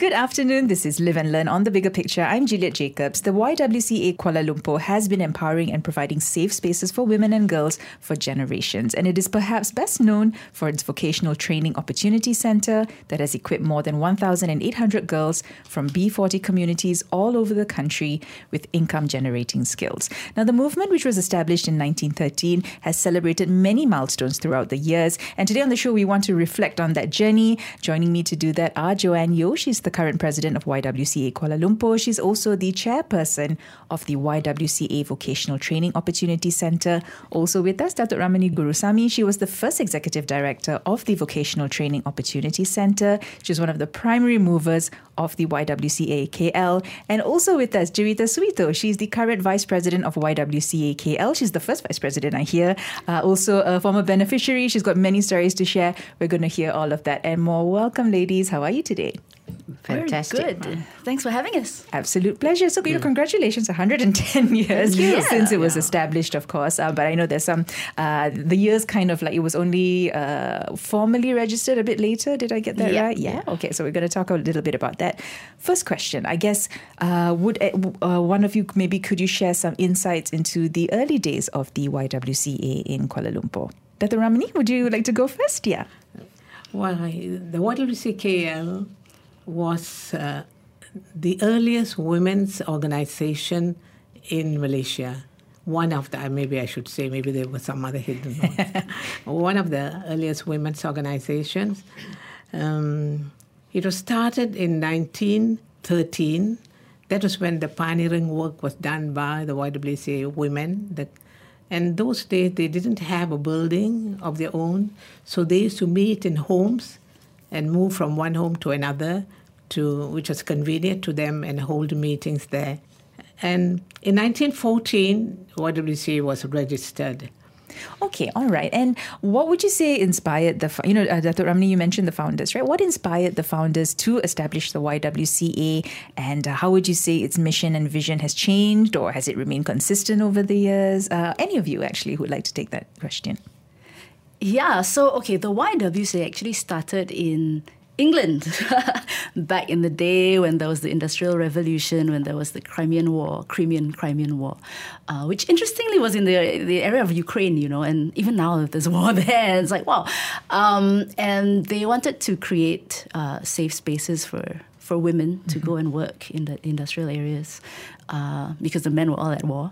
Good afternoon. This is Live and Learn on the bigger picture. I'm Juliet Jacobs. The YWCA Kuala Lumpur has been empowering and providing safe spaces for women and girls for generations, and it is perhaps best known for its vocational training opportunity center that has equipped more than 1,800 girls from B40 communities all over the country with income generating skills. Now, the movement, which was established in 1913, has celebrated many milestones throughout the years, and today on the show we want to reflect on that journey. Joining me to do that are Joanne Yeoh. She's the the current president of YWCA Kuala Lumpur. She's also the chairperson of the YWCA Vocational Training Opportunity Centre. Also with us, Dr. Ramani Gurusamy. She was the first executive director of the Vocational Training Opportunity Centre. She's one of the primary movers of the YWCA KL. And also with us, Juwita Suwito. She's the current vice president of YWCA KL. She's the first vice president, I hear. Uh, also a former beneficiary. She's got many stories to share. We're going to hear all of that and more. Welcome, ladies. How are you today? Fantastic. Very good. Thanks for having us. Absolute pleasure. So, you know, congratulations, 110 years Yeah. since it was established, of course. Uh, but I know there's some, uh, the years kind of like it was only uh, formally registered a bit later. Did I get that Yeah. right? Yeah. Okay. So, we're going to talk a little bit about that. First question, I guess, uh, would uh, uh, one of you maybe could you share some insights into the early days of the YWCA in Kuala Lumpur? Dr. Ramani, would you like to go first? Yeah. Well, I- the YWCKL was uh, the earliest women's organization in Malaysia. One of the, maybe I should say, maybe there was some other hidden ones. One of the earliest women's organizations. Um, it was started in 1913. That was when the pioneering work was done by the YWCA women. The, and those days they didn't have a building of their own, so they used to meet in homes and move from one home to another, to which was convenient to them, and hold meetings there. And in 1914, YWCA was registered. Okay, all right. And what would you say inspired the, you know, uh, Dr. Ramani, you mentioned the founders, right? What inspired the founders to establish the YWCA? And uh, how would you say its mission and vision has changed or has it remained consistent over the years? Uh, any of you actually who would like to take that question? Yeah, so okay, the YWCA actually started in England. Back in the day when there was the Industrial Revolution, when there was the Crimean War, Crimean Crimean War, uh, which interestingly was in the the area of Ukraine, you know, and even now there's war there. It's like wow, um, and they wanted to create uh, safe spaces for for women to go and work in the industrial areas uh, because the men were all at war,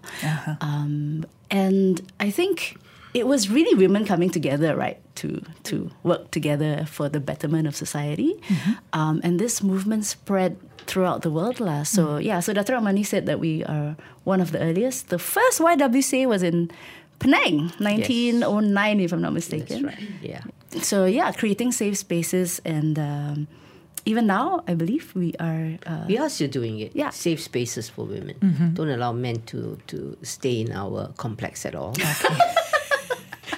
um, and I think it was really women coming together, right, to to work together for the betterment of society, um, and this movement spread throughout the world, lah. So yeah, so Dr. Ramani said that we are one of the earliest. The first YWCA was in Penang, 1909, if I'm not mistaken. That's right. Yeah. So yeah, creating safe spaces, and um, even now, I believe we are. Uh, We are still doing it. Yeah. Safe spaces for women. Don't allow men to, to stay in our complex at all.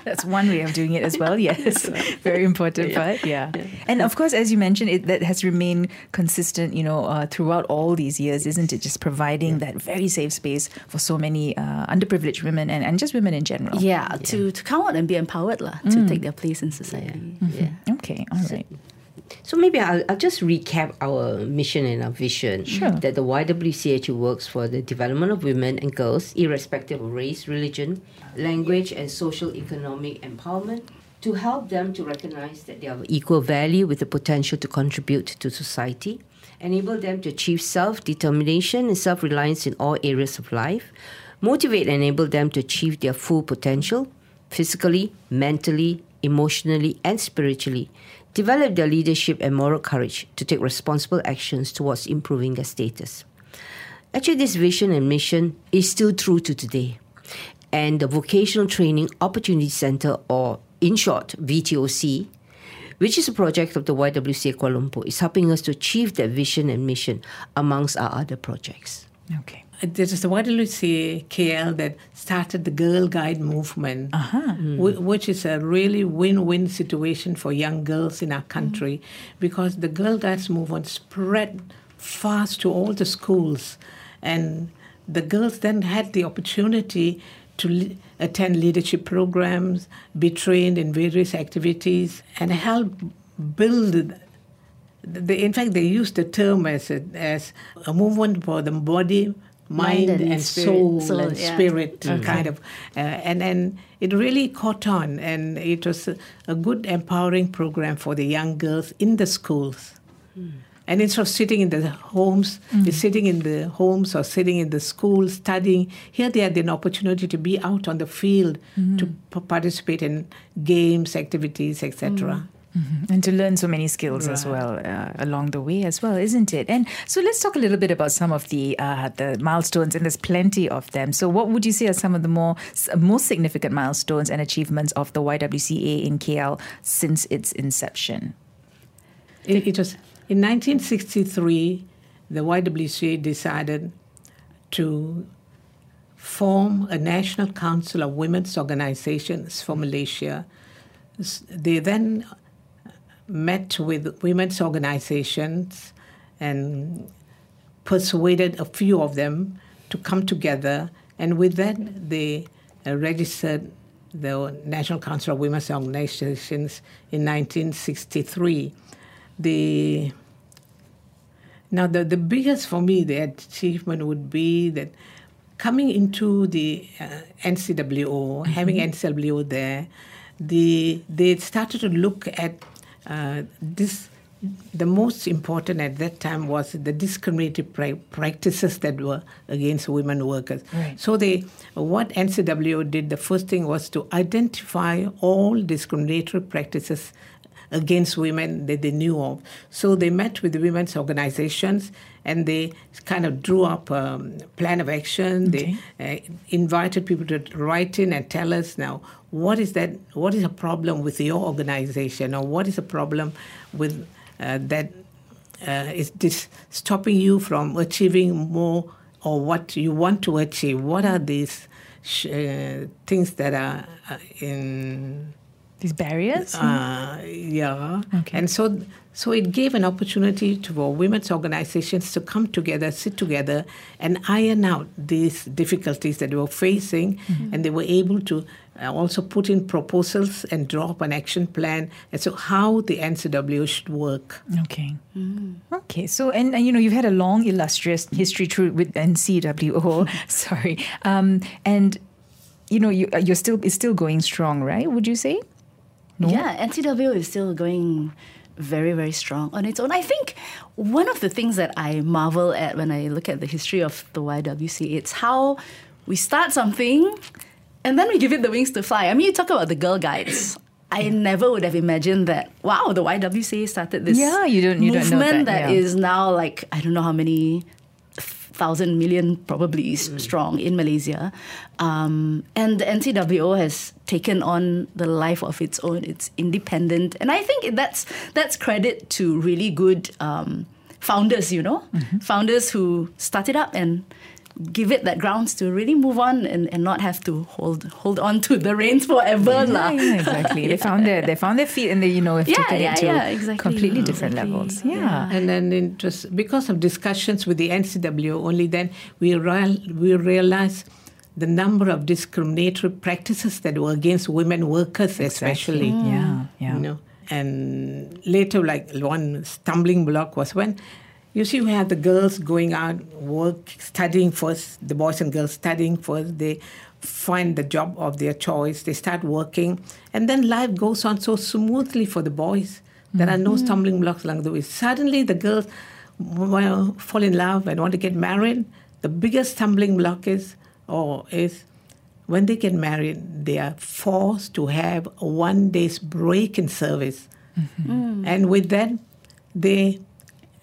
That's one way of doing it as well. Yes, very important part. Yeah, and of course, as you mentioned, it that has remained consistent. You know, uh, throughout all these years, isn't it? Just providing that very safe space for so many uh, underprivileged women and, and just women in general. yeah, to to come out and be empowered, lah, to take their place in society. Yeah. Okay. All right. So maybe I'll, I'll just recap our mission and our vision. Sure. That the YWCH works for the development of women and girls, irrespective of race, religion, language, and social economic empowerment, to help them to recognize that they have equal value with the potential to contribute to society, enable them to achieve self determination and self reliance in all areas of life, motivate and enable them to achieve their full potential physically, mentally, emotionally, and spiritually, develop their leadership and moral courage to take responsible actions towards improving their status. Actually, this vision and mission is still true to today. And the Vocational Training Opportunity Center, or in short, VTOC, which is a project of the YWCA Kuala Lumpur, is helping us to achieve that vision and mission amongst our other projects. Okay. This is the YWCA KL that started the Girl Guide movement, uh-huh. whi- hmm. which is a really win-win situation for young girls in our country, mm-hmm. because the Girl Guides movement spread fast to all the schools, and the girls then had the opportunity to attend leadership programs, be trained in various activities, and help build. The, in fact, they use the term as a, as a movement for the body, mind, Mind and and, spirit. soul, Soul, and yeah. spirit, uh, kind of, uh, and and it really caught on, and it was a, a good empowering program for the young girls in the schools. Hmm. And instead of sitting in the homes, hmm. they're sitting in the homes or sitting in the school studying, here they had an opportunity to be out on the field hmm. to p- participate in games, activities, etc. And to learn so many skills as well uh, along the way as well, isn't it? And so let's talk a little bit about some of the uh, the milestones, and there's plenty of them. So, what would you say are some of the more most significant milestones and achievements of the YWCA in KL since its inception? It, it was in 1963, the YWCA decided to form a national council of women's organizations for Malaysia. They then met with women's organizations and persuaded a few of them to come together, and with that, they uh, registered the National Council of Women's Organizations in 1963. The now the, the biggest for me the achievement would be that coming into the uh, NCWO, having NCWO there, the they started to look at uh, this. The most important at that time was the discriminative pra- practices that were against women workers. Right. So they, what NCWO did, the first thing was to identify all discriminatory practices against women that they knew of. So they met with the women's organizations and they kind of drew up a plan of action. They uh, invited people to write in and tell us now what is that, what is a problem with your organization or what is a problem with uh, that uh, is this stopping you from achieving more or what you want to achieve? What are these sh- uh, things that are uh, in These barriers? uh, yeah. Okay. And so, so it gave an opportunity to, for women's organizations to come together, sit together, and iron out these difficulties that they were facing. And they were able to uh, also put in proposals and draw up an action plan as to how the NCW should work. Okay. Okay. So, and, and you know, you've had a long, illustrious history through with NCWO. Sorry. Um, and you know, you, uh, you're still it's still going strong, right? Would you say? Yeah, NCW is still going very, very strong on its own. I think one of the things that I marvel at when I look at the history of the YWCA, it's how we start something and then we give it the wings to fly. I mean, you talk about the Girl Guides. I never would have imagined that. Wow, the YWCA started this Yeah, you don't- you don't know movement that, that yeah. is now like I don't know how many thousand million probably s- strong in Malaysia. Um, and the NCWO has taken on the life of its own. It's independent. And I think that's that's credit to really good um, founders, you know? Founders who started up and give it that grounds to really move on and, and not have to hold hold on to the reins forever. Yeah, lah. yeah, exactly. They found their they found their feet, and they you know have Yeah, taken yeah, it to yeah, exactly. completely mm, different Exactly. levels. Yeah. And then it was because of discussions with the NCW, only then we, real, we realized the number of discriminatory practices that were against women workers, especially. Yeah, yeah. You know, and later, like one stumbling block was when you see we have the girls going out work studying first, the boys and girls studying first. They find the job of their choice. They start working, and then life goes on so smoothly for the boys. There are no mm-hmm. stumbling blocks along the way. Suddenly, the girls well, fall in love and want to get married. The biggest stumbling block is, or is when they get married, they are forced to have a one day's break in service. Mm-hmm. And with that, they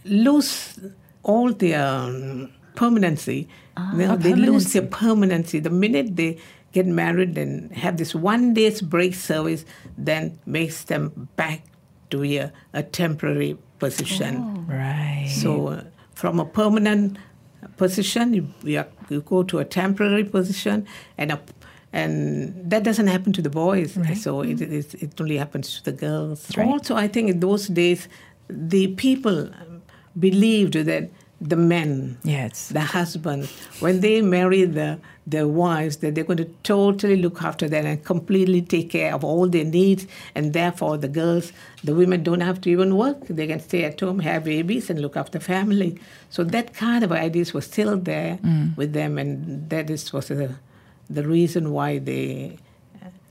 lose all their um, permanency. You know, they lose their permanency. The minute they get married and have this one day's break service, then makes them back to a, a temporary position. Right. So, uh, from a permanent position, you, you, are, you go to a temporary position, and a, and that doesn't happen to the boys. Right. So it, it, it only happens to the girls. right. Also, I think in those days, the people believed that the men, Yes. the husbands, when they marry the their wives, that they're going to totally look after them and completely take care of all their needs, and therefore the girls, the women don't have to even work; they can stay at home, have babies, and look after family. So that kind of ideas was still there with them, and that is was the the reason why they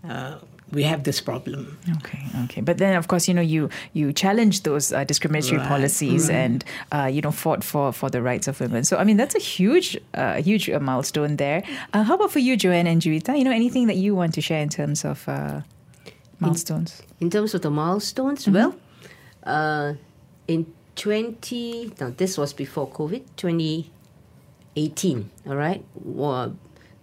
uh, we have this problem. Okay, okay, but then of course you know you you challenged those uh, discriminatory Right, policies and uh, you know fought for for the rights of women. So I mean that's a huge uh, huge uh, milestone there. Uh, how about for you, Joanne and Juwita? You know anything that you want to share in terms of uh, milestones? In terms of the milestones, well, uh, in 20, now this was before COVID, 2018, all right, wa-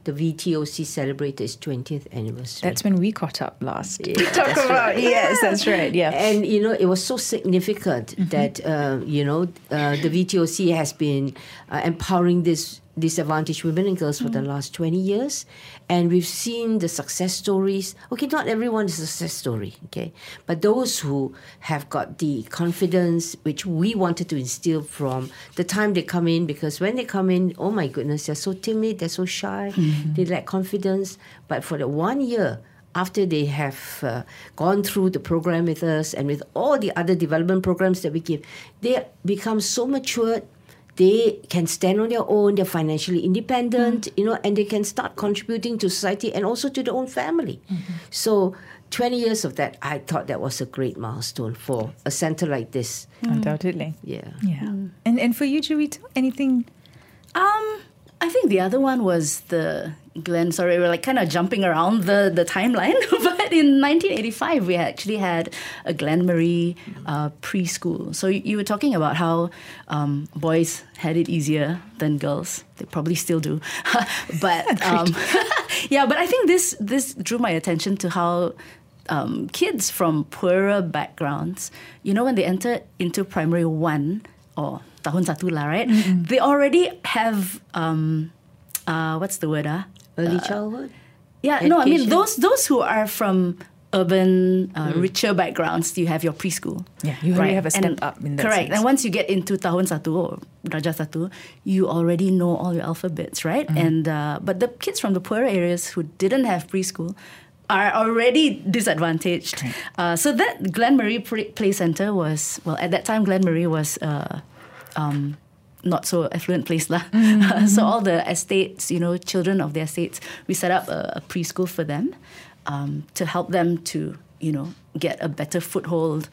the VTOC celebrated its 20th anniversary. That's when we caught up last. Yeah, Talk that's about yes, that's right. Yeah. And you know, it was so significant that uh, you know uh, the VTOC has been uh, empowering this disadvantaged women and girls for the last 20 years. And we've seen the success stories. Okay not everyone is a success story okay? But those who have got the confidence which we wanted to instill from the time they come in because when they come in oh my goodness they're so timid they're so shy they lack confidence. But for the one year after they have uh, gone through the program with us and with all the other development programs that we give, they become so matured. They can stand on their own. They're financially independent, mm. you know, and they can start contributing to society and also to their own family. Mm-hmm. So, 20 years of that, I thought that was a great milestone for a center like this. Mm. Undoubtedly. Yeah. Yeah. And and for you, Juwita, anything? Um, I think the other one was the Glen. Sorry, we're like kind of jumping around the the timeline. but in 1985, we actually had a Glenmarie uh, preschool. So you, you were talking about how um, boys had it easier than girls. They probably still do, but um, yeah. But I think this this drew my attention to how um, kids from poorer backgrounds, you know, when they enter into primary one or tahun satu lah, right? They already have um, uh, what's the word ah? Early childhood? Yeah, no, I mean those those who are from urban, uh, richer backgrounds, you have your preschool. Yeah, you already have a step And- up in that Correct. sense. And once you get into tahun satu or darjah satu, you already know all your alphabets, right? Mm-hmm. And uh, but the kids from the poorer areas who didn't have preschool are already disadvantaged. Uh, so that Glenmarie Pre- Play Center was well at that time. Glenmarie was. Um, not so affluent place lah. Mm-hmm. so all the estates, you know, children of the estates, we set up a, a preschool for them um, to help them to, you know, get a better foothold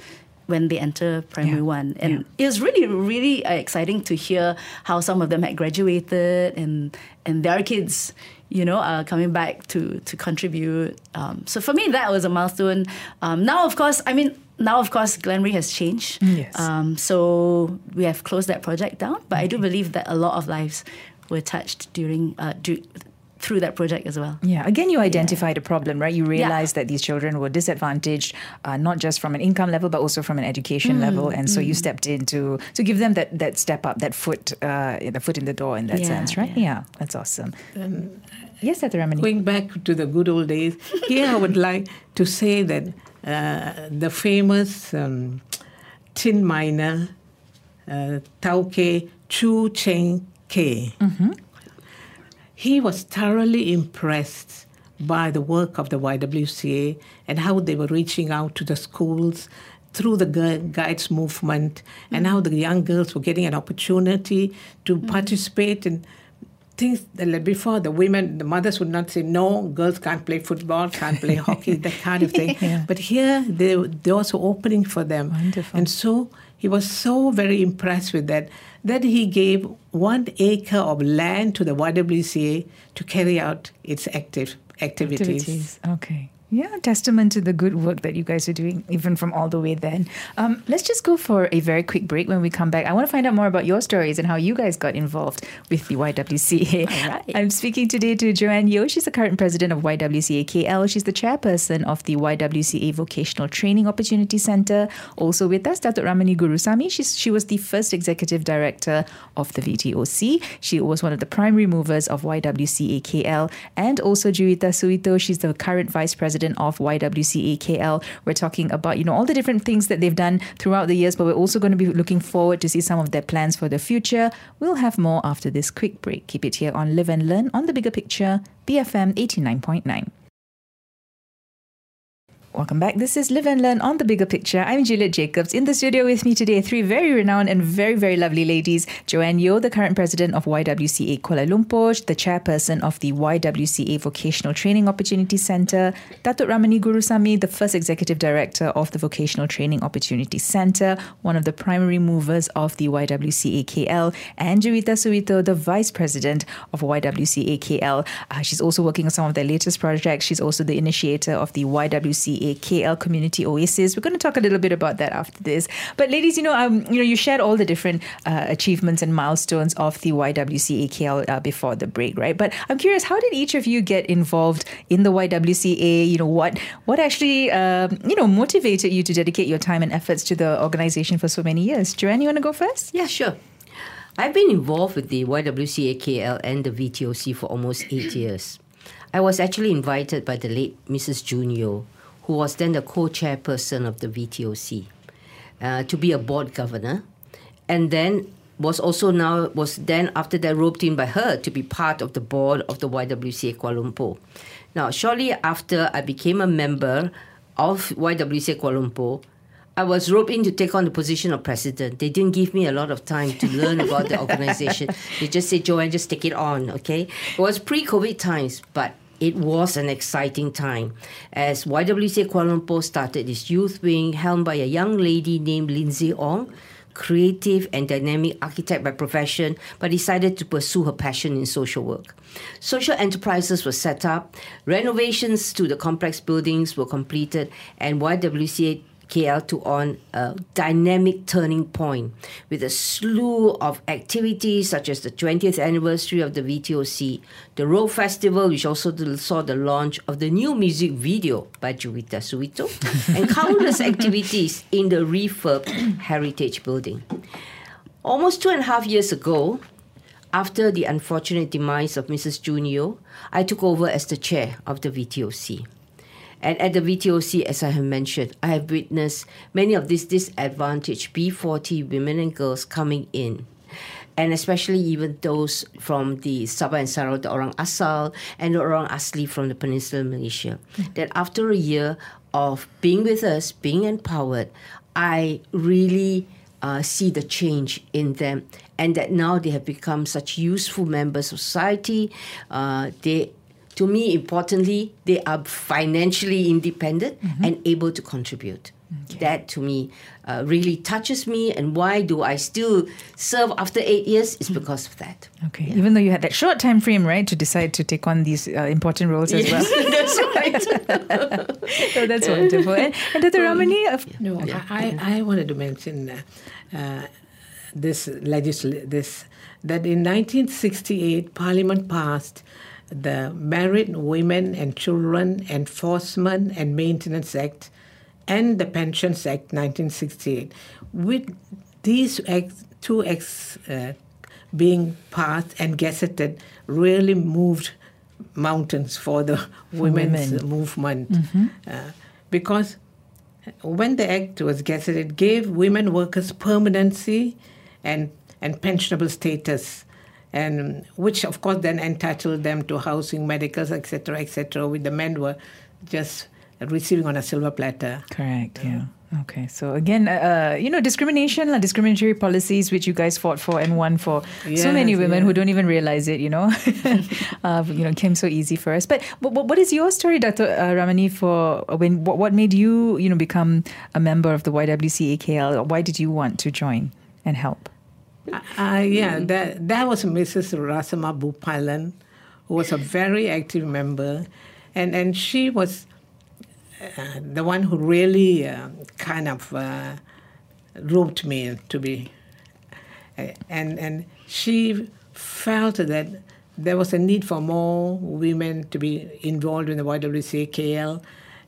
when they enter primary Yeah, one. And it was really, really exciting to hear how some of them had graduated and and their kids, you know, are coming back to to contribute. Um, so for me, that was a milestone. Um, now, of course, I mean. Now, of course, Glenmarie has changed. Yes. Um, so we have closed that project down, but I do believe that a lot of lives were touched during uh, du- through that project as well. Yeah, again, you identified a problem, right? You realized that these children were disadvantaged, uh, not just from an income level, but also from an education level, and so you stepped in to to give them that that step up, that foot, uh, the foot in the door, in that Yeah, sense, right? Yeah. that's awesome. yes, Dr. Ramani. Going back to the good old days, here I would like to say that the famous um, tin miner, uh, Tauke Chu Cheng Ke, he was thoroughly impressed by the work of the YWCA and how they were reaching out to the schools through the Gui- guides movement and how the young girls were getting an opportunity to participate in things that before the women the mothers would not say no girls can't play football can't play hockey that kind of thing but here they, doors were opening for them Wonderful. and so he was so very impressed with that that he gave one acre of land to the YWCA to carry out its active activities. Okay. Yeah, testament to the good work that you guys are doing, even from all the way then. Um, let's just go for a very quick break. When we come back, I want to find out more about your stories and how you guys got involved with the YWCA. Right. I'm speaking today to Joanne Yo. She's the current president of YWCA KL. She's the chairperson of the YWCA Vocational Training Opportunity Center. Also with us, Datuk Ramani Gurusamy. She's, she was the first executive director of the VTOC. She was one of the primary movers of YWCA KL. And also Juita Suito. She's the current vice president president of YWCA KL. We're talking about, you know, all the different things that they've done throughout the years, but we're also going to be looking forward to see some of their plans for the future. We'll have more after this quick break. Keep it here on Live and Learn on the bigger picture, BFM 89.9. Welcome back. This is Live and Learn on the Bigger Picture. I'm Juliet Jacobs. In the studio with me today, three very renowned and very, very lovely ladies. Joanne Yeoh, the current president of YWCA Kuala Lumpur, the chairperson of the YWCA Vocational Training Opportunity Centre, Datuk Ramani Gurusamy, the first executive director of the Vocational Training Opportunity Centre, one of the primary movers of the YWCA KL, and Juwita Suwito, the vice president of YWCA KL. Uh, she's also working on some of their latest projects. She's also the initiator of the YWCA KL Community Oasis. We're going to talk a little bit about that after this. But ladies, you know, um, you know, you shared all the different uh, achievements and milestones of the YWCA KL uh, before the break, right? But I'm curious, how did each of you get involved in the YWCA? You know, what what actually um, you know motivated you to dedicate your time and efforts to the organization for so many years? Joanne, you want to go first? Yeah, sure. I've been involved with the YWCA KL and the VTOC for almost eight years. I was actually invited by the late Mrs. Junio who was then the co-chairperson of the VTOC, uh, to be a board governor, and then was also now was then after that roped in by her to be part of the board of the YWCA Kuala Lumpur. Now, shortly after I became a member of YWCA Kuala Lumpur, I was roped in to take on the position of president. They didn't give me a lot of time to learn about the organization. They just said, Joanne, just take it on, okay? It was pre COVID times, but it was an exciting time as YWCA Kuala Lumpur started its youth wing helmed by a young lady named Lindsay Ong, creative and dynamic architect by profession, but decided to pursue her passion in social work. Social enterprises were set up, renovations to the complex buildings were completed, and YWCA KL to on a dynamic turning point with a slew of activities such as the 20th anniversary of the VTOC, the Road Festival, which also saw the launch of the new music video by Juwita Suwito, and countless activities in the refurbed Heritage Building. Almost two and a half years ago, after the unfortunate demise of Mrs. Junio, I took over as the chair of the VTOC. And at the VTOC, as I have mentioned, I have witnessed many of these disadvantaged B40 women and girls coming in. And especially even those from the Sabah and Sarawak, the Orang Asal, and the Orang Asli from the Peninsula Malaysia. That after a year of being with us, being empowered, I really uh, see the change in them and that now they have become such useful members of society. Uh, they to me, importantly, they are financially independent mm-hmm. and able to contribute. Okay. That to me uh, really touches me, and why do I still serve after eight years? Is because of that. Okay, yeah. even though you had that short time frame, right, to decide to take on these uh, important roles yes, as well. that's right. oh, that's wonderful. And, and Dr. Ramani, uh, no, yeah. I, I wanted to mention uh, uh, this legisl- this that in 1968 Parliament passed the Married Women and Children Enforcement and Maintenance Act and the Pensions Act 1968. With these acts, two acts uh, being passed and gazetted, really moved mountains for the women's women. movement. Mm-hmm. Uh, because when the act was gazetted, it gave women workers permanency and, and pensionable status and which of course then entitled them to housing, medicals, etc., etc. With the men were just receiving on a silver platter. Correct. Yeah. Okay, so again, uh, uh you know, discrimination, like discriminatory policies, which you guys fought for and won for yes, so many women yeah. who don't even realize it. You know, uh, you know, came so easy for us. But, but what is your story, Dr. Uh, Ramani, for when what, what made you, you know, become a member of the YWCA KL? Why did you want to join and help? Uh, yeah, that, that was Mrs. Rasammah Bhupalan, who was a very active member. And, and she was uh, the one who really uh, kind of uh, roped me to be. Uh, and, and she felt that there was a need for more women to be involved in the YWCA KL,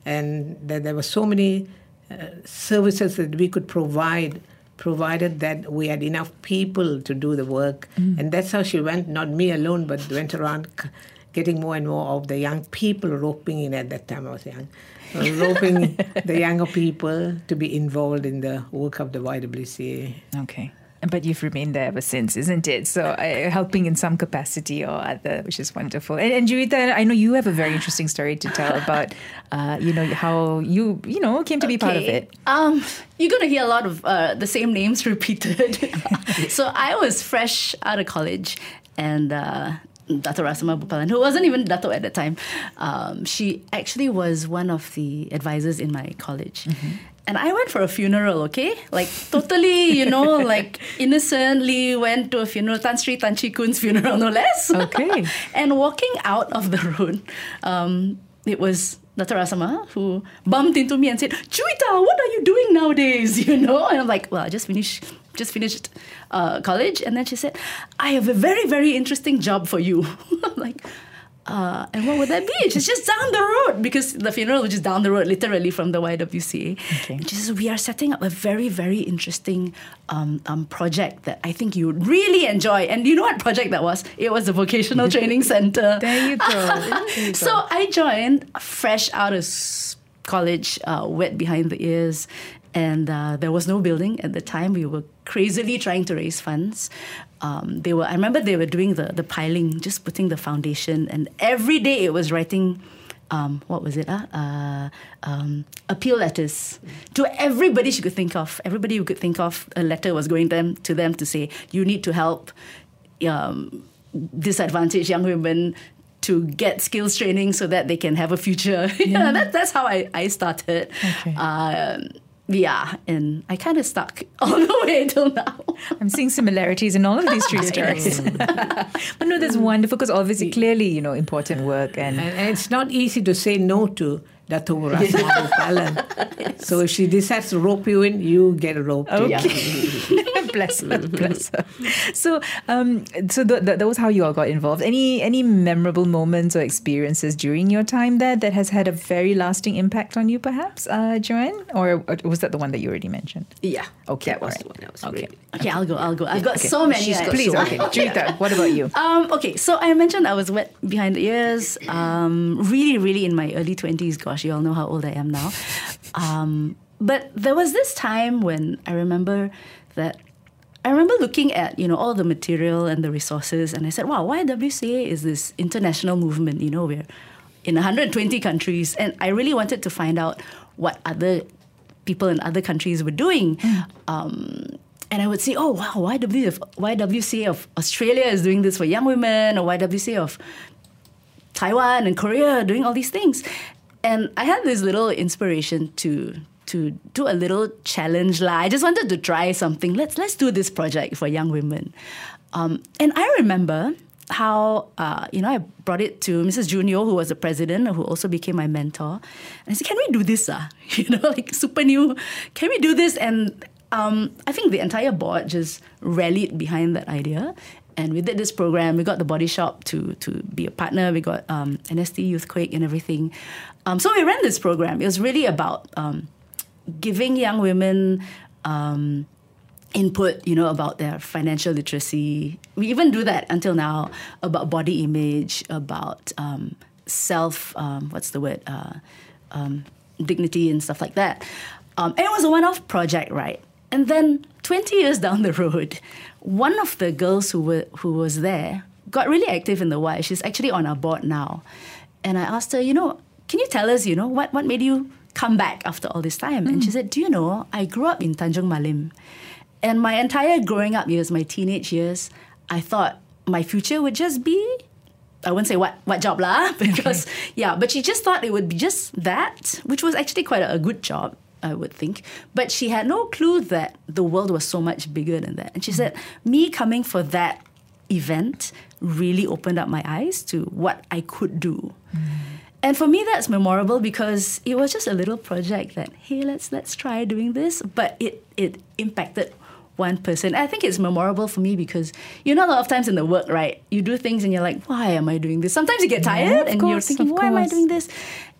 and that there were so many uh, services that we could provide provided that we had enough people to do the work. Mm. And that's how she went, not me alone, but went around getting more and more of the young people roping in at that time I was young, roping the younger people to be involved in the work of the YWCA. Okay. But you've remained there ever since, isn't it? So uh, helping in some capacity or other, which is wonderful. And, and Juwita, I know you have a very interesting story to tell about, uh, you know, how you, you know, came to be part of it. Um, you're going to hear a lot of uh, the same names repeated. so I was fresh out of college, and uh, Dato Rasammah Bhupalan, who wasn't even Dato at the time, um, she actually was one of the advisors in my college. And I went for a funeral, okay? Like totally, you know, like innocently went to a funeral, Tan Sri Tan Chee Khoon's funeral, no less. Okay. and walking out of the road, um, it was Dr. Rasammah who bumped into me and said, Juwita, what are you doing nowadays? You know? And I'm like, well, I just finished just finished uh, college. And then she said, I have a very, very interesting job for you. Like, uh, and what would that be? She's just down the road because the funeral was just down the road, literally from the YWCA. Okay. And she says, We are setting up a very, very interesting um, um, project that I think you would really enjoy. And you know what project that was? It was the Vocational Training Center. There you go. There you go. So I joined fresh out of college, uh, wet behind the ears, and uh, there was no building at the time. We were crazily trying to raise funds. Um, they were. I remember they were doing the the piling, just putting the foundation, and every day it was writing. Um, what was it? Uh, uh, um, appeal letters to everybody she could think of. Everybody you could think of, a letter was going them to them to say, "You need to help." Um, disadvantaged young women to get skills training so that they can have a future. Yeah, that, that's how I, I started. Okay. Um, yeah, and I kind of stuck all the way till now. I'm seeing similarities in all of these three stories. but no, that's mm. wonderful because obviously, clearly, you know, important work and And, and it's not easy to say no to Dato Rasammah Bhupalan. So if she decides to rope you in, you get roped in. bless her, bless her. So, um, so th- th- that was how you all got involved. Any any memorable moments or experiences during your time there that has had a very lasting impact on you, perhaps, uh, Joanne, or, or was that the one that you already mentioned? Yeah. Okay, That was alright. the one that was Okay. really. Okay, I'll go, I'll go. I've got so many. She's got. Please, so okay, many. Juwita, what about you? Um, okay, so I mentioned I was wet behind the ears. Um, really, really in my early 20s. Gosh, you all know how old I am now. Um, but there was this time when I remember that I remember looking at you know all the material and the resources, and I said, "Wow, YWCA is this international movement. You know, we're in 120 countries, and I really wanted to find out what other people in other countries were doing." Um, and I would say, "Oh, wow, YW, YWCA of Australia is doing this for young women, or YWCA of Taiwan and Korea are doing all these things. And I had this little inspiration to to do a little challenge lah. I just wanted to try something. Let's let's do this project for young women. Um, and I remember how uh, you know I brought it to Mrs. Junior, who was the president, who also became my mentor. And I said, "Can we do this? Ah, you know, like super new. Can we do this?" And um, I think the entire board just rallied behind that idea. And we did this program. We got the Body Shop to to be a partner. We got um, NST Youthquake and everything. Um, so we ran this program. It was really about um, giving young women um, input, you know, about their financial literacy. We even do that until now about body image, about um, self. Um, what's the word? Uh, dignity and stuff like that. And it was a one-off project, right? And then 20 years down the road, one of the girls who were who was there got really active in the Y. She's actually on our board now. And I asked her, you know, can you tell us, you know, what, what made you come back after all this time? And she mm. said, do you know, I grew up in Tanjung Malim. And my entire growing up years, my teenage years, I thought my future would just be I wouldn't say what what job lah because yeah, but she just thought it would be just that, which was actually quite a, a good job, I would think. But she had no clue that the world was so much bigger than that. And she said, me coming for that event really opened up my eyes to what I could do. And for me, that's memorable because it was just a little project that hey, let's let's try doing this, but it it impacted one person. I think it's memorable for me because you know a lot of times in the work, right? You do things and you're like, why am I doing this? Sometimes you get tired of and you're thinking, why am I doing this?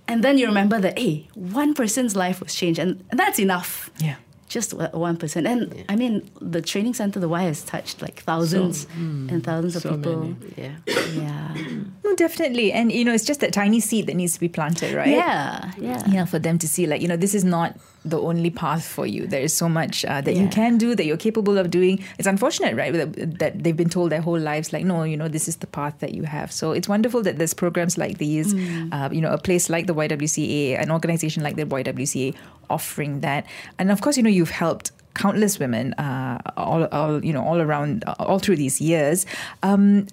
And then you remember that hey, one person's life was changed, and that's enough Yeah. just one person percent. And I mean, the training center, the Y, has touched like thousands and thousands of so people. many. Yeah. Yeah, No, definitely. And, you know, it's just that tiny seed that needs to be planted, right? yeah, yeah. Yeah, for them to see, like, you know, this is not the only path for you. There is so much uh, that you can do, that you're capable of doing. It's unfortunate, right, that, they've been told their whole lives, like, no, you know, this is the path that you have. So it's wonderful that there's programs like these, uh, you know, a place like the YWCA, an organization like the YWCA offering that. And of course, you know, you've helped countless women uh, all, all, you know, all around, all through these years. Um,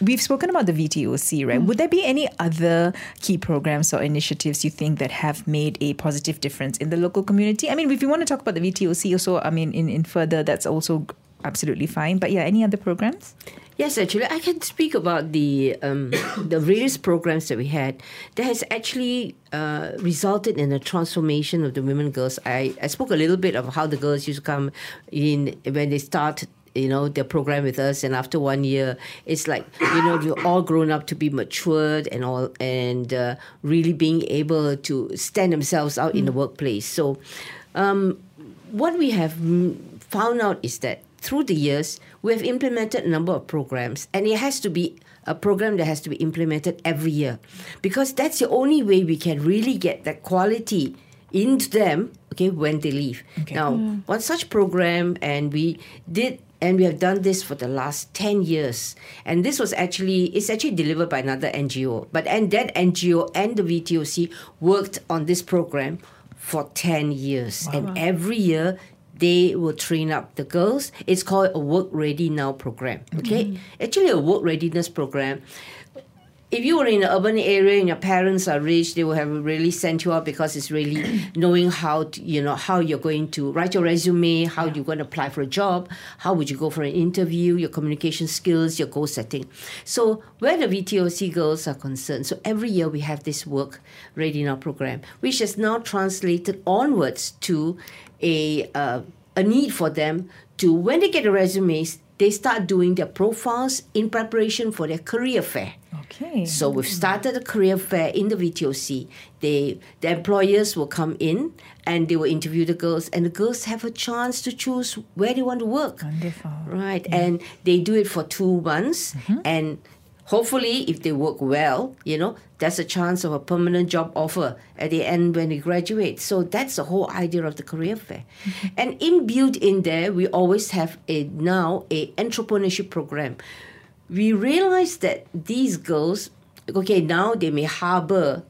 We've spoken about the VTOC, right? Would there be any other key programs or initiatives you think that have made a positive difference in the local community? I mean, if you want to talk about the VTOC also, I mean, in, in further, that's also absolutely fine. But yeah, any other programs? Yes, actually, I can speak about the um, the various programs that we had that has actually uh, resulted in a transformation of the women girls. I, I spoke a little bit of how the girls used to come in when they start you know their program with us and after one year it's like you know we're all grown up to be matured and all and uh, really being able to stand themselves out in the workplace. So um, what we have mm, found out is that through the years we have implemented a number of programs and it has to be a program that has to be implemented every year because that's the only way we can really get that quality into them okay when they leave. Now one such program and we did and we have done this for the last 10 years. And this was actually it's actually delivered by another ngo but and that ngo and the vtoc worked on this program for 10 years. And every year they will train up the girls. It's called a work ready now program. Okay? Mm-hmm. Actually a work readiness program if you were in an urban area and your parents are rich, they will have really sent you out because it's really knowing how to, you know how you're going to write your resume, how you're going to apply for a job, how would you go for an interview, your communication skills, your goal setting. So where the VTOC girls are concerned, so every year we have this work ready in our program, which is now translated onwards to a uh, a need for them to when they get the resumes, they start doing their profiles in preparation for their career fair. Okay. So we've started a career fair in the VTOC. They the employers will come in and they will interview the girls, and the girls have a chance to choose where they want to work. Wonderful. Right, and they do it for two months, mm-hmm. and hopefully, if they work well, you know, there's a chance of a permanent job offer at the end when they graduate. So that's the whole idea of the career fair, mm-hmm. and inbuilt in there, we always have a now a entrepreneurship program. We realize that these girls, okay, now they may harbor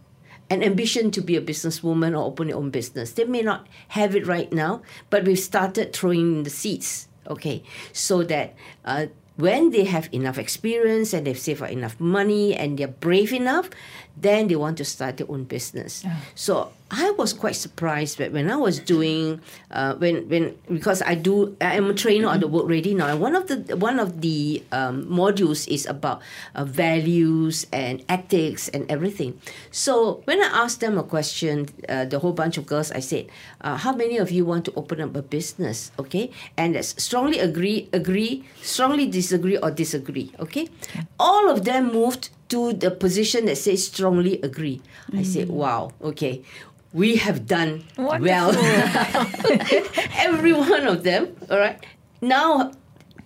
an ambition to be a businesswoman or open their own business. They may not have it right now, but we've started throwing in the seeds, okay, so that uh, when they have enough experience and they've saved enough money and they're brave enough, then they want to start their own business. So I was quite surprised that when I was doing, uh, when when because I do, I am a trainer on the work ready now. And one of the one of the um, modules is about uh, values and ethics and everything. So when I asked them a question, uh, the whole bunch of girls, I said, uh, "How many of you want to open up a business?" Okay, and that's strongly agree, agree, strongly disagree, or disagree. Okay, all of them moved to the position that says strongly agree. I said, "Wow, okay." We have done well. Every one of them, all right, now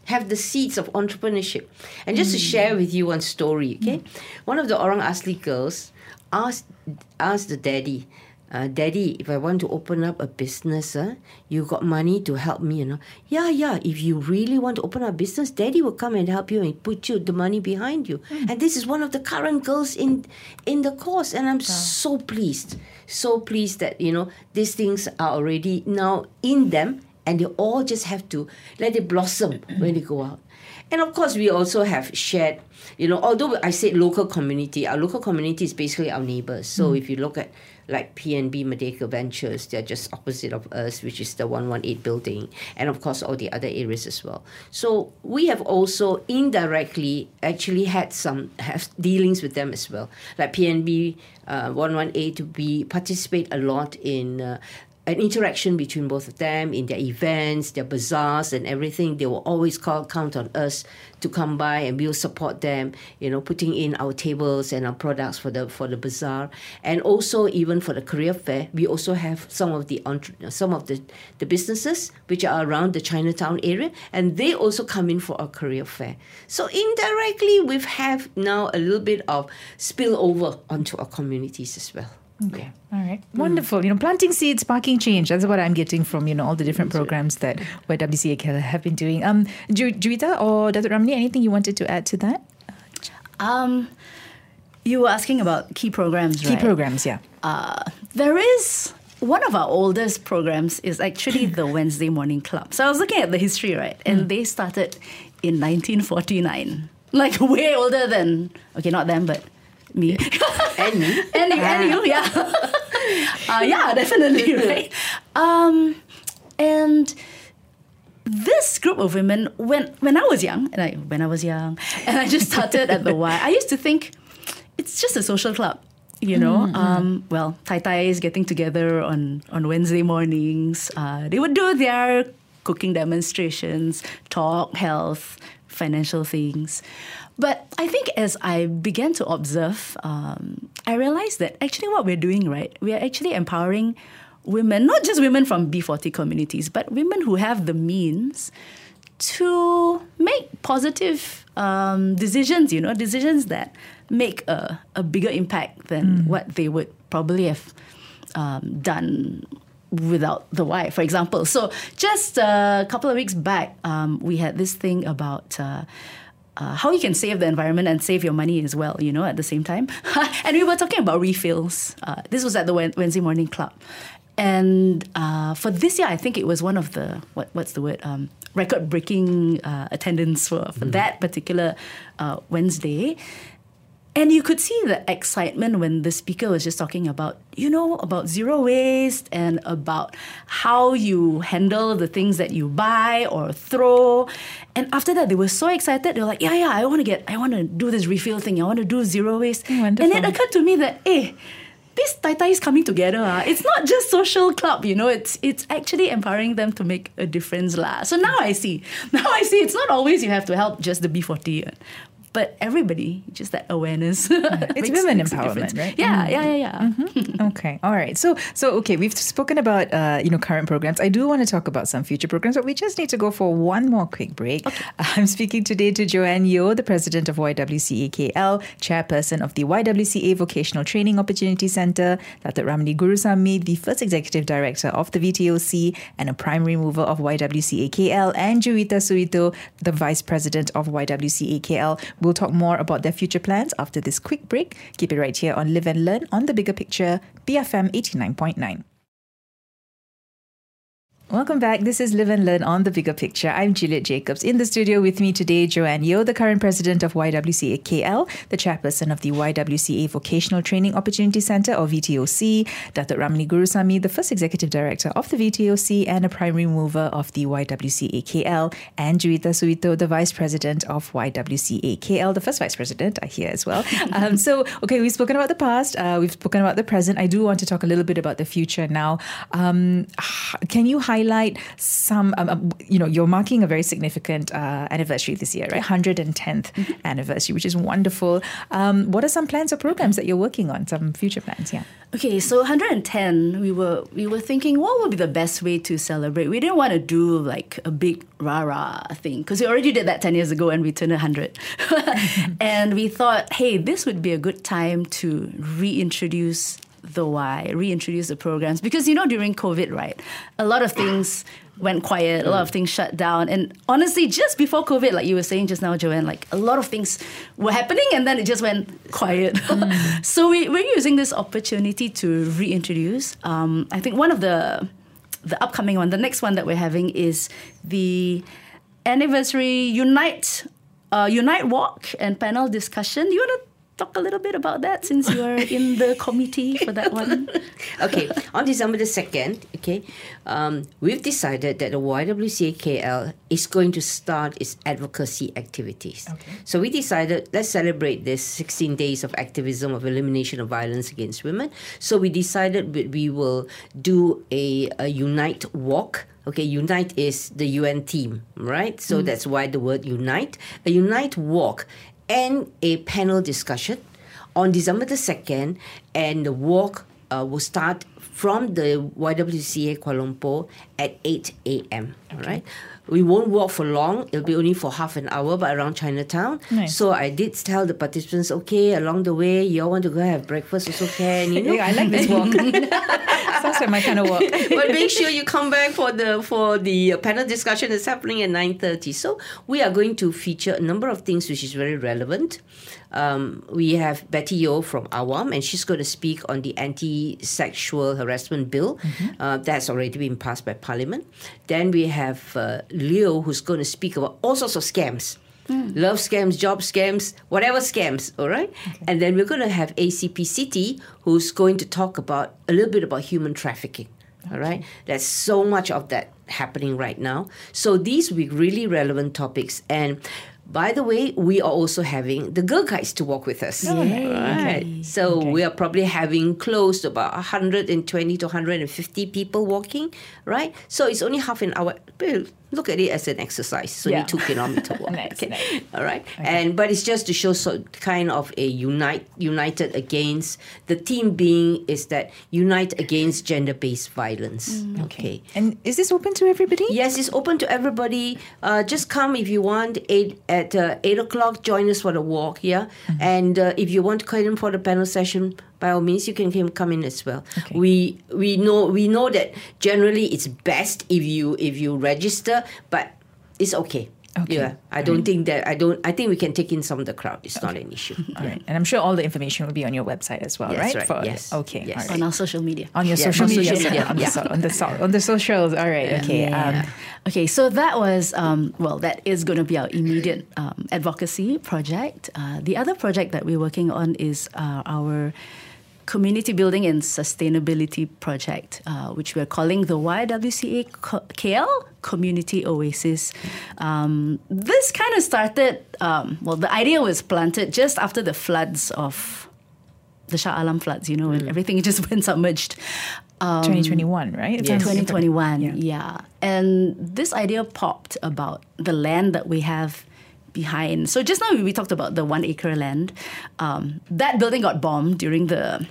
have the seeds of entrepreneurship. And just to mm. share with you one story, okay? Mm. One of the Orang Asli girls asked asked the daddy, uh, Daddy, if I want to open up a business, uh, you got money to help me, you know? Yeah, yeah. If you really want to open up a business, Daddy will come and help you and put you the money behind you. And this is one of the current girls in in the course, and I'm so pleased, so pleased that you know these things are already now in them, and they all just have to let it blossom when they go out. And of course, we also have shared, you know, although I said local community, our local community is basically our neighbors. So if you look at like PNB Merdeka Ventures, they're just opposite of us, which is the 118 building, and of course, all the other areas as well. So we have also indirectly actually had some have dealings with them as well. Like PNB uh, 118, we participate a lot in. Uh, an interaction between both of them in their events, their bazaars, and everything. They will always call, count on us to come by, and we'll support them. You know, putting in our tables and our products for the for the bazaar, and also even for the career fair, we also have some of the some of the the businesses which are around the Chinatown area, and they also come in for our career fair. So indirectly, we have now a little bit of spillover onto our communities as well. Okay. All right. Wonderful. You know, planting seeds, sparking change. That's what I'm getting from, you know, all the different programs that where YWCA have been doing. Um, Ju- Juwita or Datuk Ramani, anything you wanted to add to that? Um, you were asking about key programs, Key right? programs, yeah. Uh, there is one of our oldest programs is actually the Wednesday Morning Club. So I was looking at the history, right? And they started in 1949. Like way older than, okay, not them, but me. And me. and, you- and you, yeah. uh, yeah, definitely, right? Um, and this group of women, when when I was young, and I when I was young, and I just started at the Y, I used to think it's just a social club. You know, um, well, Tai is getting together on, on Wednesday mornings. Uh, they would do their cooking demonstrations, talk health, financial things. But I think as I began to observe, um, I realized that actually what we're doing, right, we are actually empowering women, not just women from B40 communities, but women who have the means to make positive um, decisions, you know, decisions that make a, a bigger impact than what they would probably have um, done without the Y, for example. So just a couple of weeks back, um, we had this thing about. Uh, uh, how you can save the environment and save your money as well, you know, at the same time. and we were talking about refills. Uh, this was at the Wednesday Morning Club. And uh, for this year, I think it was one of the, what, what's the word, um, record breaking uh, attendance for, for that particular uh, Wednesday. And you could see the excitement when the speaker was just talking about, you know, about zero waste and about how you handle the things that you buy or throw. And after that, they were so excited. They were like, yeah, yeah, I want to get, I want to do this refill thing. I want to do zero waste. Wonderful. And it occurred to me that, eh, this Tai Tai is coming together. ah. It's not just social club, you know, it's it's actually empowering them to make a difference. lah. So now I see. Now I see it's not always you have to help just the B40. But everybody, just that awareness. It's makes- women empowerment, right? Yeah, yeah, yeah, yeah. Okay, all right. So, so okay, we've spoken about uh, you know current programs. I do want to talk about some future programs, but we just need to go for one more quick break. I'm speaking today to Joanne Yeoh, the president of YWCA KL, chairperson of the YWCA Vocational Training Opportunity Center, Datuk Ramani Gurusamy, the first executive director of the VTOC and a primary mover of YWCA KL, and Juwita Suwito, the vice president of YWCA KL. We'll talk more about their future plans after this quick break. Keep it right here on Live and Learn on the bigger picture, BFM 89.9. Welcome back. This is Live and Learn on the Bigger Picture. I'm Juliet Jacobs. In the studio with me today, Joanne Yeoh, the current president of YWCA KL, the chairperson of the YWCA Vocational Training Opportunity Center, or VTOC, Datuk Ramani Gurusamy, the first executive director of the VTOC and a primary mover of the YWCA KL, and Juwita Suwito, the vice president of YWCA KL, the first vice president, I hear as well. um, so, okay, we've spoken about the past, uh, we've spoken about the present. I do want to talk a little bit about the future now. Um, can you highlight some, um, um, you know, you're marking a very significant uh, anniversary this year, right? 110th anniversary, which is wonderful. Um, what are some plans or programs that you're working on? Some future plans, yeah. Okay, so 110, we were we were thinking what would be the best way to celebrate. We didn't want to do like a big rah rah thing because we already did that 10 years ago and we turned 100. and we thought, hey, this would be a good time to reintroduce the why, reintroduce the programs because you know during COVID, right? A lot of things went quiet, a lot of things shut down. And honestly, just before COVID, like you were saying just now, Joanne, like a lot of things were happening and then it just went quiet. so we, we're using this opportunity to reintroduce. Um, I think one of the the upcoming one, the next one that we're having is the anniversary Unite uh, Unite Walk and panel discussion. Do You want to talk a little bit about that since you are in the committee for that one? okay, on December the 2nd, okay, um, we've decided that the YWCA KL is going to start its advocacy activities. Okay. So we decided let's celebrate this 16 days of activism of elimination of violence against women. So we decided we will do a, a unite walk Okay, unite is the UN team, right? So mm. that's why the word unite. A unite walk and a panel discussion on December the 2nd, and the walk uh, will start from the YWCA Kuala Lumpur at 8 a.m. Okay. Right? we won't walk for long. It'll be only for half an hour, but around Chinatown. Nice. So I did tell the participants, okay, along the way, you all want to go have breakfast, also can. You know, yeah, I like this walk. Sounds like my kind of walk. but make sure you come back for the for the panel discussion. It's happening at nine thirty. So we are going to feature a number of things which is very relevant. Um, we have Betty Yeo from Awam, and she's going to speak on the anti-sexual harassment bill mm-hmm. uh, that's already been passed by Parliament. Then we have uh, Leo, who's going to speak about all sorts of scams. Mm. Love scams, job scams, whatever scams, all right? Okay. And then we're going to have ACP Siti, who's going to talk about a little bit about human trafficking. Okay. All right, there's so much of that happening right now. So these will be really relevant topics, and by the way, we are also having the Girl Guides to walk with us. Oh, right. Okay. So okay. we are probably having close to about 120 to 150 people walking, right? So it's only half an hour look at it as an exercise. So yeah. two kilometer walk. nice, okay. Nice. All right. Okay. And but it's just to show so kind of a unite united against the theme being is that unite against gender based violence. Mm, okay. okay. And is this open to everybody? Yes, it's open to everybody. Uh, just come if you want. Eight at uh, eight o'clock. Join us for the walk. Yeah. Mm-hmm. And uh, if you want to come in for the panel session, by all means you can come in as well okay. we we know we know that generally it's best if you if you register but it's okay Okay. Yeah, I don't think that I don't. I think we can take in some of the crowd. It's okay. not an issue. All yeah. right, and I'm sure all the information will be on your website as well, yes, right? right. For, yes. Okay. Yes. Right. On our social media. On your yeah, social, on media. social media. On, the, on the so, on the socials. All right. Okay. Um, okay. So that was um, well. That is going to be our immediate um, advocacy project. Uh, the other project that we're working on is uh, our community building and sustainability project, uh, which we're calling the YWCA KL Community Oasis. Um, this kind of started, um, well, the idea was planted just after the floods of the Shah Alam floods, you know, mm. and everything just went submerged. Um, 2021, right? Yeah, 2021, yeah. yeah. And this idea popped about the land that we have behind. So just now we talked about the one acre land. Um, that building got bombed during the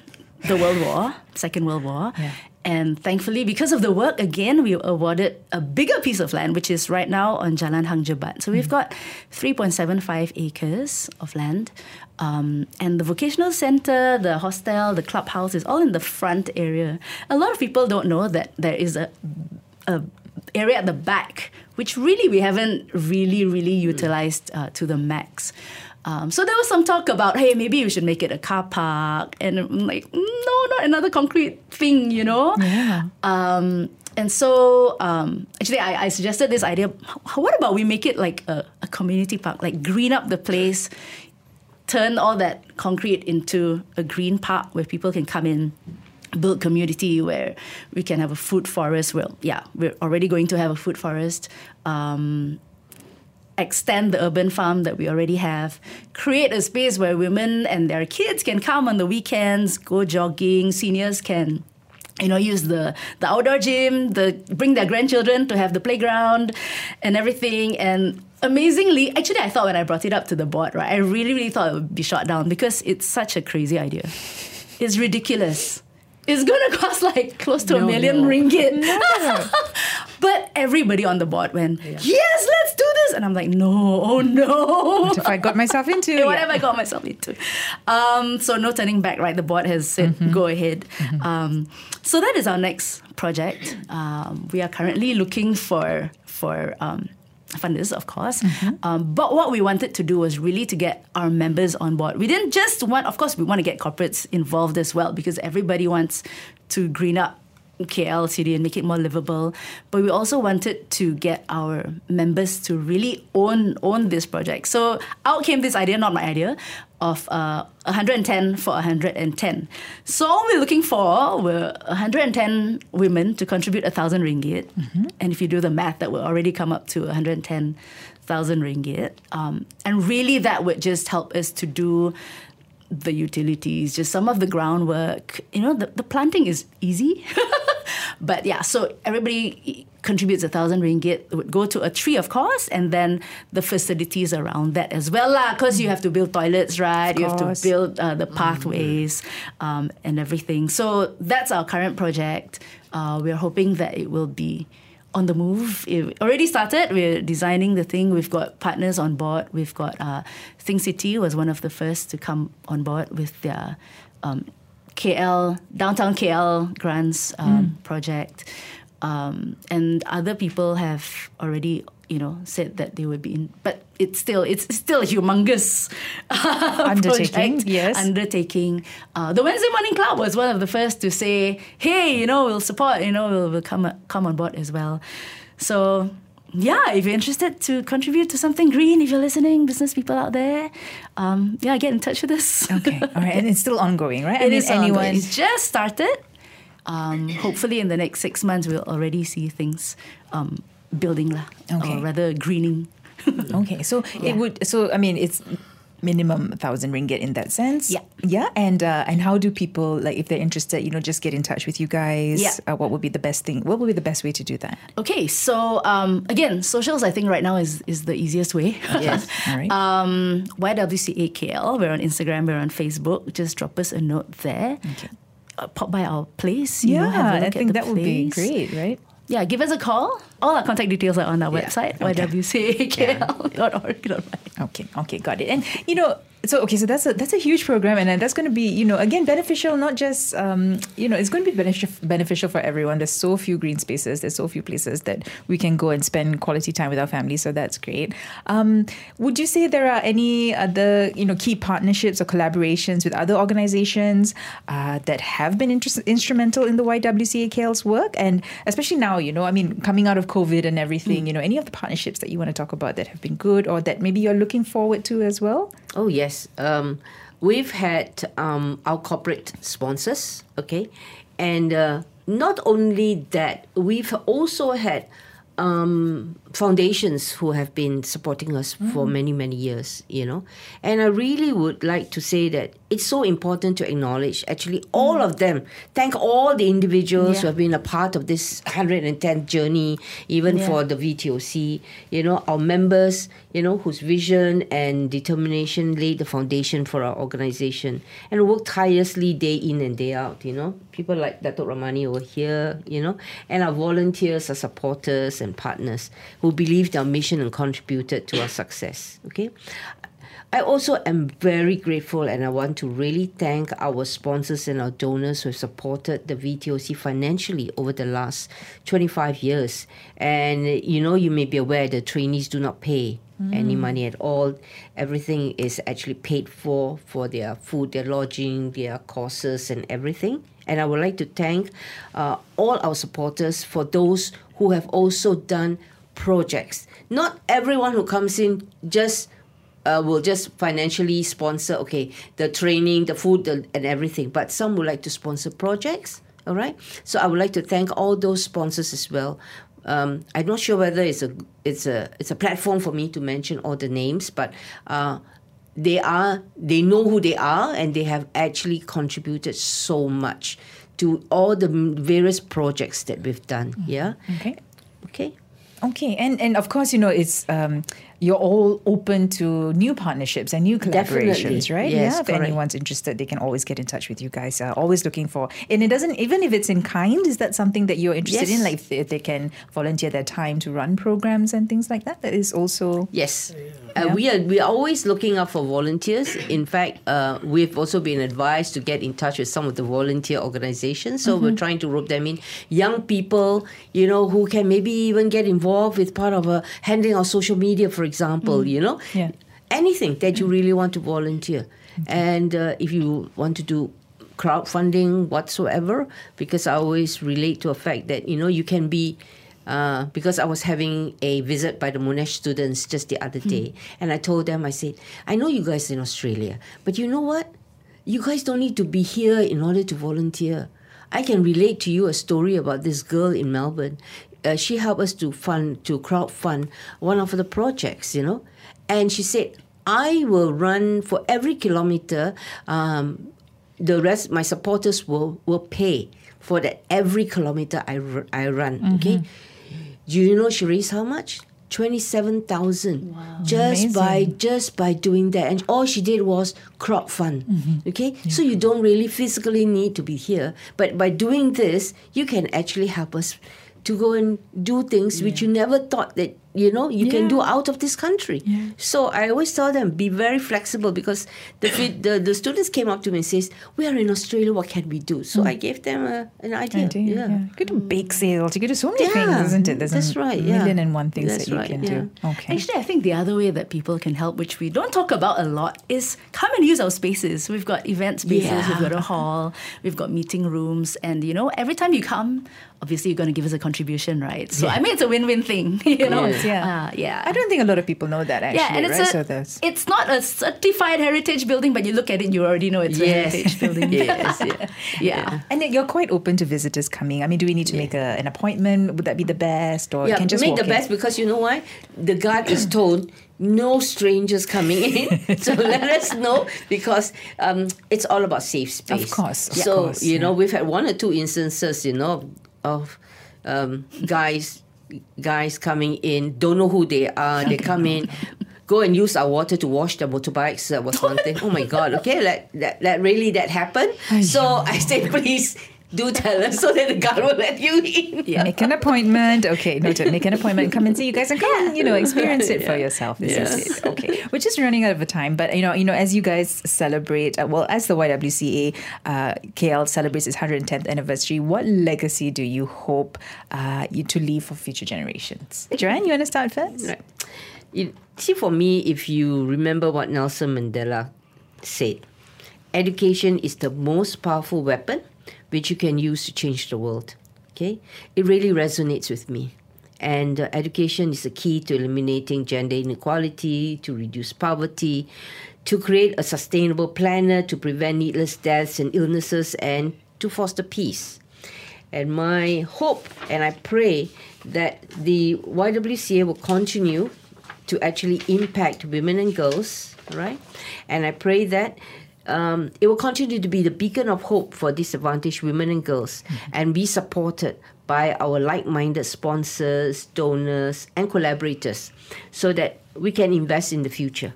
the World War, Second World War. Yeah. And thankfully, because of the work, again, we were awarded a bigger piece of land, which is right now on Jalan Hang Jebat. So we've got 3.75 acres of land. Um, and the vocational center, the hostel, the clubhouse is all in the front area. A lot of people don't know that there is a, a area at the back, which really we haven't really, really utilized uh, to the max. Um, so there was some talk about, hey, maybe we should make it a car park, and I'm like, no, not another concrete thing, you know. Yeah. Um, and so um, actually, I, I, suggested this idea. What about we make it like a, a community park, like green up the place, turn all that concrete into a green park where people can come in build community where we can have a food forest. Well, yeah, we're already going to have a food forest. Um, extend the urban farm that we already have, create a space where women and their kids can come on the weekends, go jogging, seniors can you know use the the outdoor gym the bring their grandchildren to have the playground and everything and amazingly actually i thought when i brought it up to the board right i really really thought it would be shot down because it's such a crazy idea it's ridiculous it's gonna cost like close to no, a million no. ringgit. No. but everybody on the board went, yeah. yes, let's do this. And I'm like, no, oh no. What have I got myself into? what have I got myself into? Um, so no turning back, right? The board has said, mm-hmm. go ahead. Mm-hmm. Um, so that is our next project. Um, we are currently looking for for um, funders, of course. Mm-hmm. Um, but what we wanted to do was really to get our members on board. We didn't just want, of course, we want to get corporates involved as well because everybody wants to green up KL city and make it more livable. But we also wanted to get our members to really own own this project. So out came this idea, not my idea, of uh, 110 for 110. So all we're looking for were 110 women to contribute a thousand ringgit, and if you do the math, that will already come up to 110 thousand ringgit. Um, and really, that would just help us to do the utilities, just some of the groundwork. You know, the, the planting is easy. but yeah, so everybody contributes a thousand ringgit, it would go to a tree, of course, and then the facilities around that as well, lah. Because you have to build toilets, right? You have to build uh, the pathways um, and everything. So that's our current project. Uh, we're hoping that it will be on the move. It already started. We're designing the thing. We've got partners on board. We've got uh, Think City was one of the first to come on board with their um, KL downtown KL grants um, project, um, and other people have already you know said that they would be in. But it's still it's still a humongous Undertaking, project, yes. undertaking. Uh, the Wednesday Morning Club was one of the first to say, "Hey, you know, we'll support. You know, we'll, we'll come come on board as well." So. Yeah, if you're interested to contribute to something green, if you're listening, business people out there, um, yeah, get in touch with us. Okay, all right, and it's still ongoing, right? It is anyone. It's just started. Um, hopefully, in the next six months, we'll already see things um, building, lah, Okay. or rather greening. Okay, so Yeah. it would. So I mean, it's minimum thousand ringgit in that sense. Yeah. yeah. And uh, and how do people like if they're interested, you know, just get in touch with you guys? Yeah. Uh, what would be the best thing? What would be the best way to do that? Okay, so um, again, socials I think right now is is the easiest way. Yes. All right. um, YWCAKL. We're on Instagram. We're on Facebook. Just drop us a note there. Uh, pop by our place. You know, have a yeah, look I think that would be great, right? Yeah, give us a call. All our contact details are on our Yeah, website, okay. ywcakl.org.my. Okay, okay, got it. And you know, so okay, so that's a that's a huge program, and uh, that's going to be you know again beneficial, not just um, you know it's going to be beneficial beneficial for everyone. There's so few green spaces, there's so few places that we can go and spend quality time with our families, so that's great. Um, would you say there are any other you know key partnerships or collaborations with other organizations uh, that have been inter- instrumental in the YWCA YWCAKL's work, and especially now, you know, I mean, coming out of COVID and everything, you know, any of the partnerships that you want to talk about that have been good or that maybe you're looking forward to as well? Oh yes, um, we've had um, our corporate sponsors, okay, and uh, not only that, we've also had um, foundations who have been supporting us for mm. many many years, you know, and I really would like to say that it's so important to acknowledge actually all mm. of them. Thank all the individuals who have been a part of this 110th journey, even for the VTOC, you know, our members, you know, whose vision and determination laid the foundation for our organization and worked tirelessly day in and day out, you know. People like Datuk Ramani over here, you know, and our volunteers, our supporters and partners who believed our mission and contributed to our success. Okay. I also am very grateful and I want to really thank our sponsors and our donors who have supported the VTOC financially over the last 25 years. And you know, you may be aware the trainees do not pay any money at all. Everything is actually paid for for their food, their lodging, their courses, and everything. And I would like to thank uh, all our supporters for those who have also done projects. Not everyone who comes in just uh, will just financially sponsor okay the training the food the, and everything but some would like to sponsor projects all right so i would like to thank all those sponsors as well. Um, i'm not sure whether it's a it's a it's a platform for me to mention all the names but uh, they are they know who they are and they have actually contributed so much to all the various projects that we've done yeah? Okay. okay Okay, and and of course, you know, it's um, you're all open to new partnerships and new collaborations, Definitely. right? Yes, yeah, if correct. anyone's interested, they can always get in touch with you guys. Uh, always looking for, and it doesn't even if it's in kind. Is that something that you're interested in? Like if they, if they can volunteer their time to run programs and things like that. That is also Yes, uh, we are we are always looking out for volunteers. In fact, uh, we've also been advised to get in touch with some of the volunteer organizations. So we're trying to rope them in. Young people, you know, who can maybe even get involved with part of a handling our social media, for example. You know, Yeah. anything that you really want to volunteer, and uh, if you want to do crowdfunding whatsoever because I always relate to a fact that you know you can be. Uh, because I was having a visit by the Monash students just the other day, and I told them, I said, I know you guys in Australia, but you know what? You guys don't need to be here in order to volunteer. I can relate to you a story about this girl in Melbourne. Uh, she helped us to fund to crowd fund one of the projects, you know, and she said, "I will run for every kilometer. Um, the rest, my supporters will will pay for that every kilometer I ru- I run. Okay, do you know she raised how much? Twenty-seven thousand just by just by doing that, and all she did was crowd fund. Mm-hmm. Okay, so you don't really physically need to be here, but by doing this, you can actually help us to go and do things which you never thought that you know you can do out of this country. So I always tell them be very flexible because the, the the students came up to me and says we are in Australia, what can we do? So mm. I gave them a, an idea. Idea, Yeah. yeah. You could do mm. bake sales. You could do so many Yeah, things, isn't it? There's that's a right, yeah. million and one things That's that you right, can yeah. do. Okay. Actually, I think the other way that people can help, which we don't talk about a lot, is come and use our spaces. We've got event spaces, we've got a hall, we've got meeting rooms, and you know, every time you come, obviously you're going to give us a contribution, right? So I mean, it's a win-win thing, you know. Yes, yeah. Uh, yeah. I don't think a lot of people know that actually, yeah, and it's right? a, so it's not a certified heritage building, but you look at it, you already know it's a heritage building. Yes, yeah. yeah. and yet you're quite open to visitors coming. I mean, do we need to make a, an appointment? Would that be the best, or Yeah, can just make the in? best because you know why? The guard is told no strangers coming in. so let us know because um, it's all about safe space. Of course, of so course, you know we've had one or two instances, you know, of um, guys guys coming in don't know who they are. They come in. Go and use our water to wash their motorbikes. That was one thing. Oh my God! Okay, that that, that really that happened. So I say, please do tell us so that the guard will let you in. Yeah. Make an appointment. Okay, noted. Make an appointment and come and see you guys and come and, you know, experience it for yourself. This is it. Okay. We're just running out of time, but you know, you know, as you guys celebrate, uh, well, as the YWCA uh, KL celebrates its 110th anniversary, what legacy do you hope uh, you to leave for future generations? Joanne, you want to start first? Right. You, see, for me, if you remember what Nelson Mandela said, education is the most powerful weapon which you can use to change the world. Okay, it really resonates with me. And uh, education is the key to eliminating gender inequality, to reduce poverty, to create a sustainable planet, to prevent needless deaths and illnesses, and to foster peace. And my hope and I pray that the YWCA will continue to actually impact women and girls, right? And I pray that um, it will continue to be the beacon of hope for disadvantaged women and girls and be supported by our like minded sponsors, donors, and collaborators so that we can invest in the future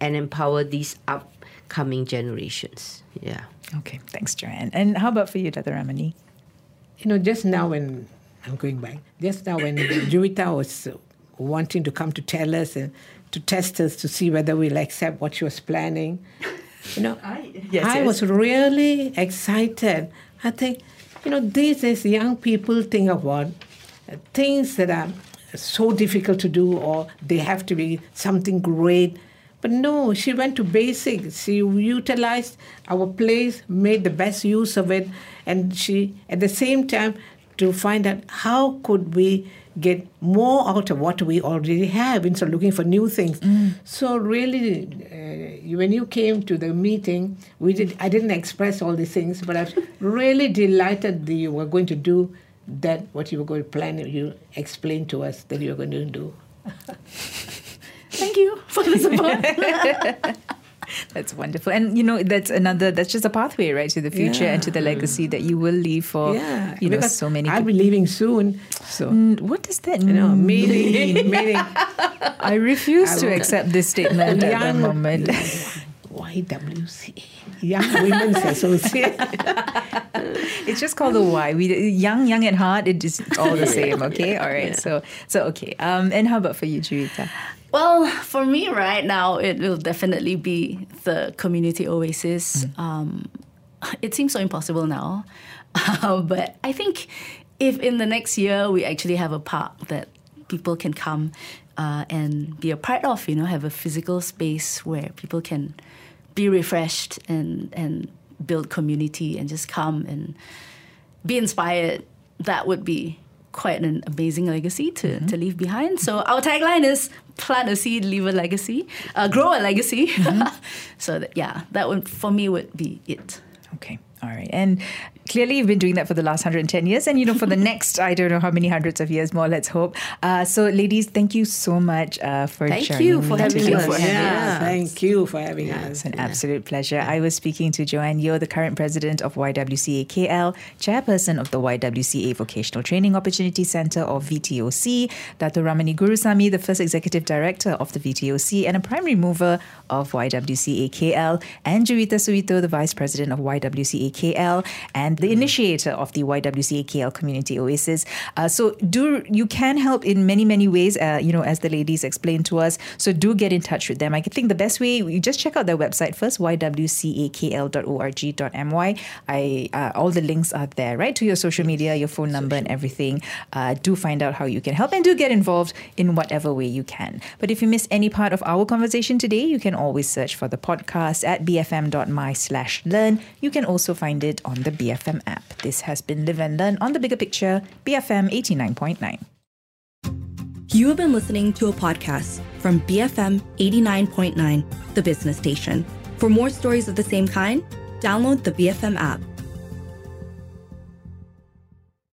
and empower these upcoming generations. Yeah. Okay, thanks, Joanne. And how about for you, Dr. Ramani? You know, just now when I'm going back, just now when Juwita was uh, wanting to come to tell us and to test us to see whether we'll accept what she was planning, you know, Yes, I yes. was really excited. I think, you know, these days young people think about things that are so difficult to do or they have to be something great. But no, she went to basics. She utilized our place, made the best use of it, and she, at the same time, to find out how could we get more out of what we already have instead of looking for new things. So really, uh, when you came to the meeting, we did. I didn't express all these things, but I was really delighted that you were going to do that. What you were going to plan, you explained to us that you were going to do. Thank you for the support. That's wonderful. And you know, that's another that's just a pathway, right, to the future and to the legacy that you will leave for yeah, you know because so many I'll people. be leaving soon, so Mm, What does that you know, mean? meeting, meeting. I refuse to accept this statement at the moment. YWCA, Young Women's Association. it's just called the Y. We young, young at heart. It is all the same. Okay, all right. So, so okay. Um, and how about for you, Juwita? Well, for me right now, it will definitely be the community oasis. Um, it seems so impossible now, uh, but I think if in the next year we actually have a park that people can come uh, and be a part of, you know, have a physical space where people can be refreshed and and build community and just come and be inspired, that would be quite an amazing legacy to, Mm-hmm. to leave behind. So our tagline is plant a seed, leave a legacy, uh, grow a legacy. Mm-hmm. so that, yeah, that would for me would be it. Okay. All right. And clearly you've been doing that for the last 110 years. And, you know, for the next, I don't know how many hundreds of years more, let's hope. Uh, so, ladies, thank you so much uh, for sharing Thank you for having today. us. Yeah, Yeah. thank you for having us. It's an absolute pleasure. I was speaking to Joanne Yeoh, the current president of YWCA KL, chairperson of the YWCA Vocational Training Opportunity Center or VTOC, Dr. Ramani Gurusamy, the first executive director of the VTOC and a primary mover of YWCA KL, and Juwita Suwito, the vice president of YWCA KL and the initiator of the YWCA KL Community Oasis. Uh, so do you can help in many many ways. Uh, you know, as the ladies explained to us. So do get in touch with them. I think the best way you just check out their website first, ywcakl.org.my. I uh, all the links are there, right to your social media, your phone number, and everything. Uh, do find out how you can help and do get involved in whatever way you can. But if you miss any part of our conversation today, you can always search for the podcast at bfm.my slash learn. You can also find it on the BFM app. This has been Live and Learn on the Bigger Picture, BFM 89.9. You have been listening to a podcast from BFM 89.9, the business station. For more stories of the same kind, download the BFM app.